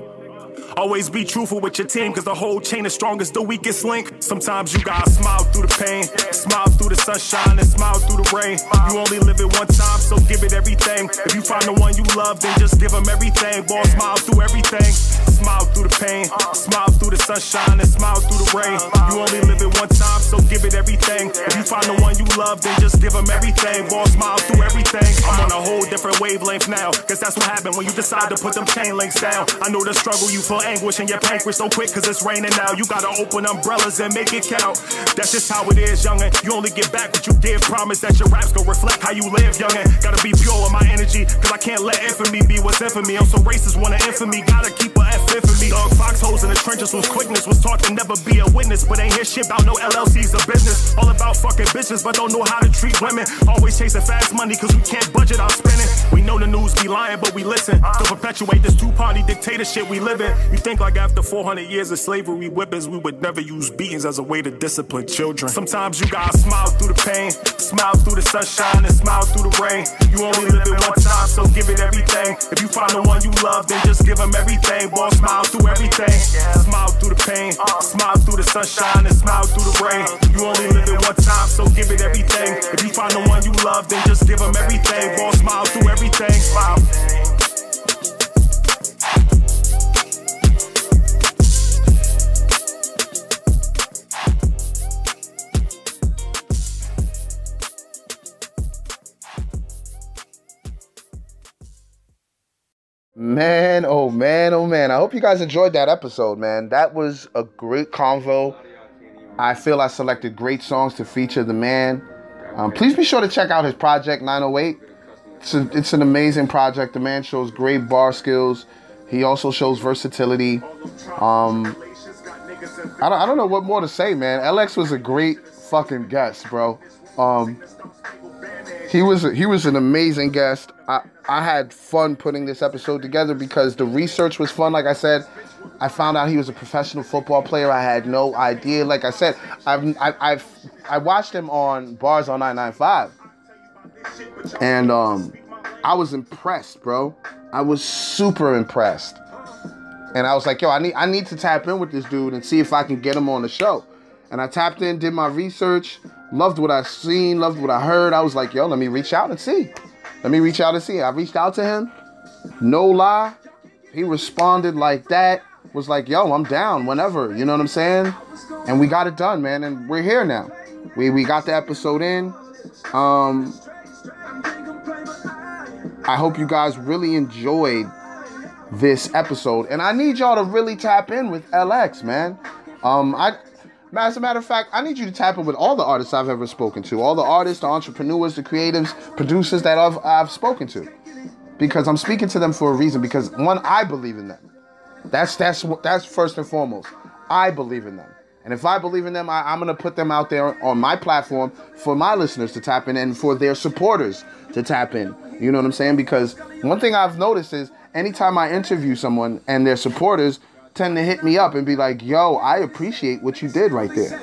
Always be truthful with your team, cause the whole chain is strong as the weakest link. Sometimes you gotta smile through the pain, smile through the sunshine, and smile through the rain. You only live it one time, so give it everything. If you find the one you love, then just give them everything. Boy, smile through everything. Smile through the pain, smile through the sunshine, and smile through the rain. You only live it one time, so give it everything. If you find the one you love, then just give them everything. Boy, smile through everything. I'm on a whole different wavelength now, cause that's what happened when you decide to put them chain links down. I know the struggle you feel anguish in your pancreas so quick cause it's raining now. You gotta open umbrellas and make it count. That's just how it is, youngin'. You only get back what you give. Promise that your raps gon' reflect how you live, youngin'. Gotta be pure with my energy, cause I can't let infamy be what's infamy. I'm so racist, wanna infamy, gotta keep a F infamy. Dog foxholes in the trenches was quickness, was taught to never be a witness, but ain't hear shit about no LLCs or business. All about fucking bitches, but don't know how to treat women. Always chasing fast money, cause we can't budget our spending. We know the news be lying, but we listen. To perpetuate this two party dictatorship we live in. You think like after 400 years of slavery whippings, we would never use beatings as a way to discipline children. Sometimes you gotta smile through the pain, smile through the sunshine, and smile through the rain. You only live it one time, so give it everything. If you find the one you love, then just give them everything. Boy, smile through everything. Smile through the pain, smile through the sunshine, and smile through the rain. You only live it one time, so give it everything. If you find the one you love, then just give them everything. Boy, smile through everything. Smile. Man, oh man. I hope you guys enjoyed that episode, man. That was a great convo. I feel I selected great songs to feature the man. Um, please be sure to check out his project 908. It's, a, it's an amazing project. The man shows great bar skills. He also shows versatility. Um, I don't, I don't know what more to say, man. LX was a great fucking guest, bro. Um, he was he was an amazing guest. I I had fun putting this episode together because the research was fun. Like I said, I found out he was a professional football player. I had no idea. Like I said, I've I, I've I watched him on Bars on I-95, and um, I was impressed, bro. I was super impressed, and I was like, yo, I need I need to tap in with this dude and see if I can get him on the show. And I tapped in, did my research, loved what I seen, loved what I heard. I was like, yo, let me reach out and see. Let me reach out and see. I reached out to him. No lie. He responded like that. Was like, yo, I'm down whenever. You know what I'm saying? And we got it done, man. And we're here now. We we got the episode in. Um I hope you guys really enjoyed this episode. And I need y'all to really tap in with LX, man. Um I as a matter of fact, I need you to tap in with all the artists I've ever spoken to, all the artists, the entrepreneurs, the creatives, producers that I've, I've spoken to, because I'm speaking to them for a reason. Because one, I believe in them. That's that's that's first and foremost. I believe in them, and if I believe in them, I, I'm gonna put them out there on my platform for my listeners to tap in and for their supporters to tap in. You know what I'm saying? Because one thing I've noticed is anytime I interview someone and their supporters tend to hit me up and be like, yo, I appreciate what you did right there.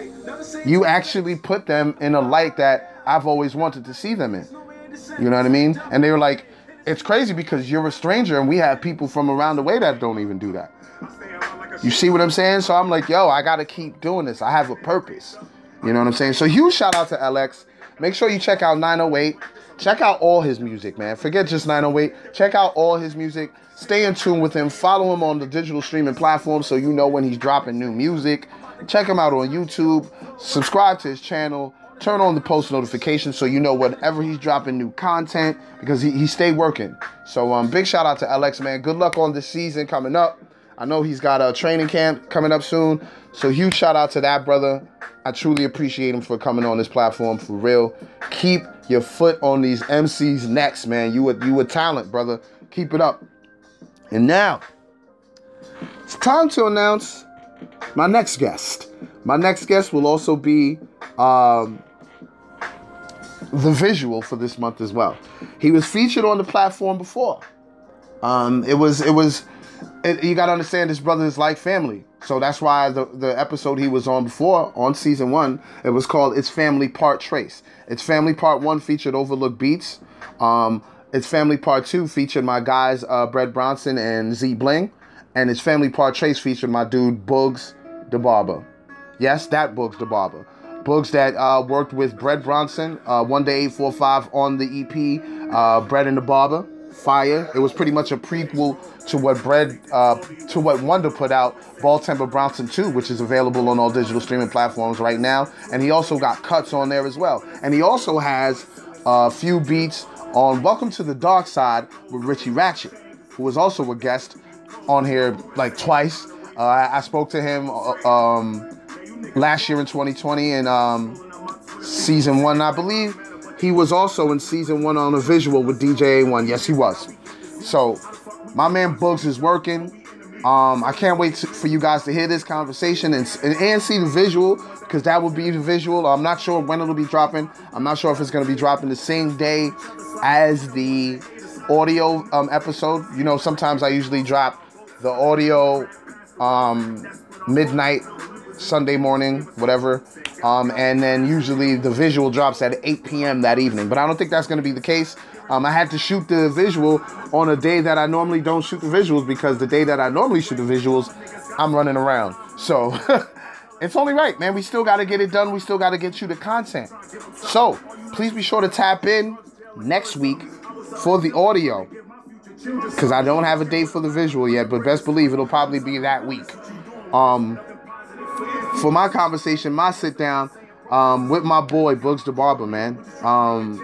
You actually put them in a light that I've always wanted to see them in. You know what I mean? And they were like, it's crazy because you're a stranger and we have people from around the way that don't even do that. You see what I'm saying? So I'm like, yo, I got to keep doing this. I have a purpose. You know what I'm saying? So huge shout out to LX. Make sure you check out 908. Check out all his music, man. Forget just 908. Check out all his music. Stay in tune with him. Follow him on the digital streaming platforms so you know when he's dropping new music. Check him out on YouTube. Subscribe to his channel. Turn on the post notifications so you know whenever he's dropping new content because he, he stay working. So um, big shout out to LX, man. Good luck on this season coming up. I know he's got a training camp coming up soon. So huge shout out to that brother. I truly appreciate him for coming on this platform for real. Keep your foot on these MCs' necks, man. You a you a talent, brother. Keep it up. And now it's time to announce my next guest. My next guest will also be um, the visual for this month as well. He was featured on the platform before. Um, it was it was it, you got to understand this brother is like family. So that's why the, the episode he was on before, on season one, it was called It's Family Part Trace. It's Family Part One featured Overlook Beats. Um, it's Family Part Two featured my guys, uh, Brett Bronson and Z Bling. And it's Family Part Trace featured my dude, Bugs the Barber. Yes, that Bugs the Barber. Bugs that uh, worked with Brett Bronson, uh, One Day 845 on the EP, uh, Brett and the Barber fire. It was pretty much a prequel to what Bread, uh, to what Wonder put out, Baltimore Bronson 2, which is available on all digital streaming platforms right now. And he also got cuts on there as well. And he also has a few beats on Welcome to the Dark Side with Richie Ratchet, who was also a guest on here like twice. Uh, I, I, spoke to him uh, um, last year in 2020 in um, season one, I believe. he was also in season one on a visual with DJ A1. Yes, he was. So, my man Bugs is working. Um, I can't wait to, for you guys to hear this conversation and, and, and see the visual because that will be the visual. I'm not sure when it'll be dropping. I'm not sure if it's going to be dropping the same day as the audio um, episode. You know, sometimes I usually drop the audio um, midnight, Sunday morning, whatever. Um, and then usually the visual drops at 8 p.m. that evening. But I don't think that's going to be the case. Um, I had to shoot the visual on a day that I normally don't shoot the visuals because the day that I normally shoot the visuals, I'm running around. So it's only right, man. We still got to get it done. We still got to get you the content. So please be sure to tap in next week for the audio because I don't have a date for the visual yet, but best believe it'll probably be that week. Um, for my conversation, my sit down um, with my boy Bugs the Barber, man. Um,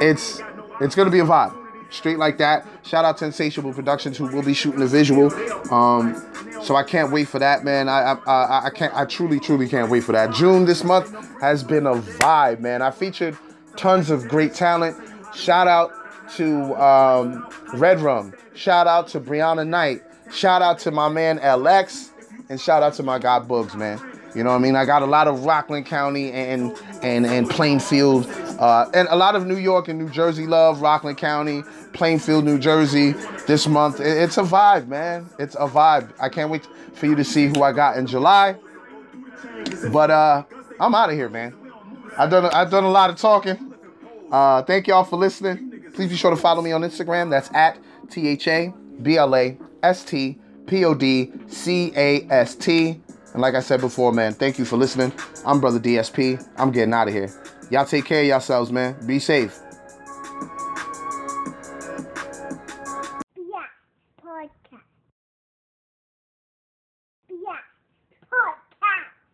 it's it's gonna be a vibe, straight like that. Shout out to Insatiable Productions who will be shooting the visual. Um, so I can't wait for that, man. I, I I can't I truly truly can't wait for that. June this month has been a vibe, man. I featured tons of great talent. Shout out to um, Red Rum. Shout out to Brianna Knight. Shout out to my man LX. And shout out to my guy Bugs, man. You know what I mean? I got a lot of Rockland County and and and Plainfield, uh, and a lot of New York and New Jersey love Rockland County, Plainfield, New Jersey this month. It's a vibe, man. It's a vibe. I can't wait for you to see who I got in July. But uh, I'm out of here, man. I've done I've done a lot of talking. Uh, thank y'all for listening. Please be sure to follow me on Instagram. That's at T H A B L A S T P O D C A S T. And like I said before, man, thank you for listening. I'm Brother DSP. I'm getting out of here. Y'all take care of yourselves, man. Be safe.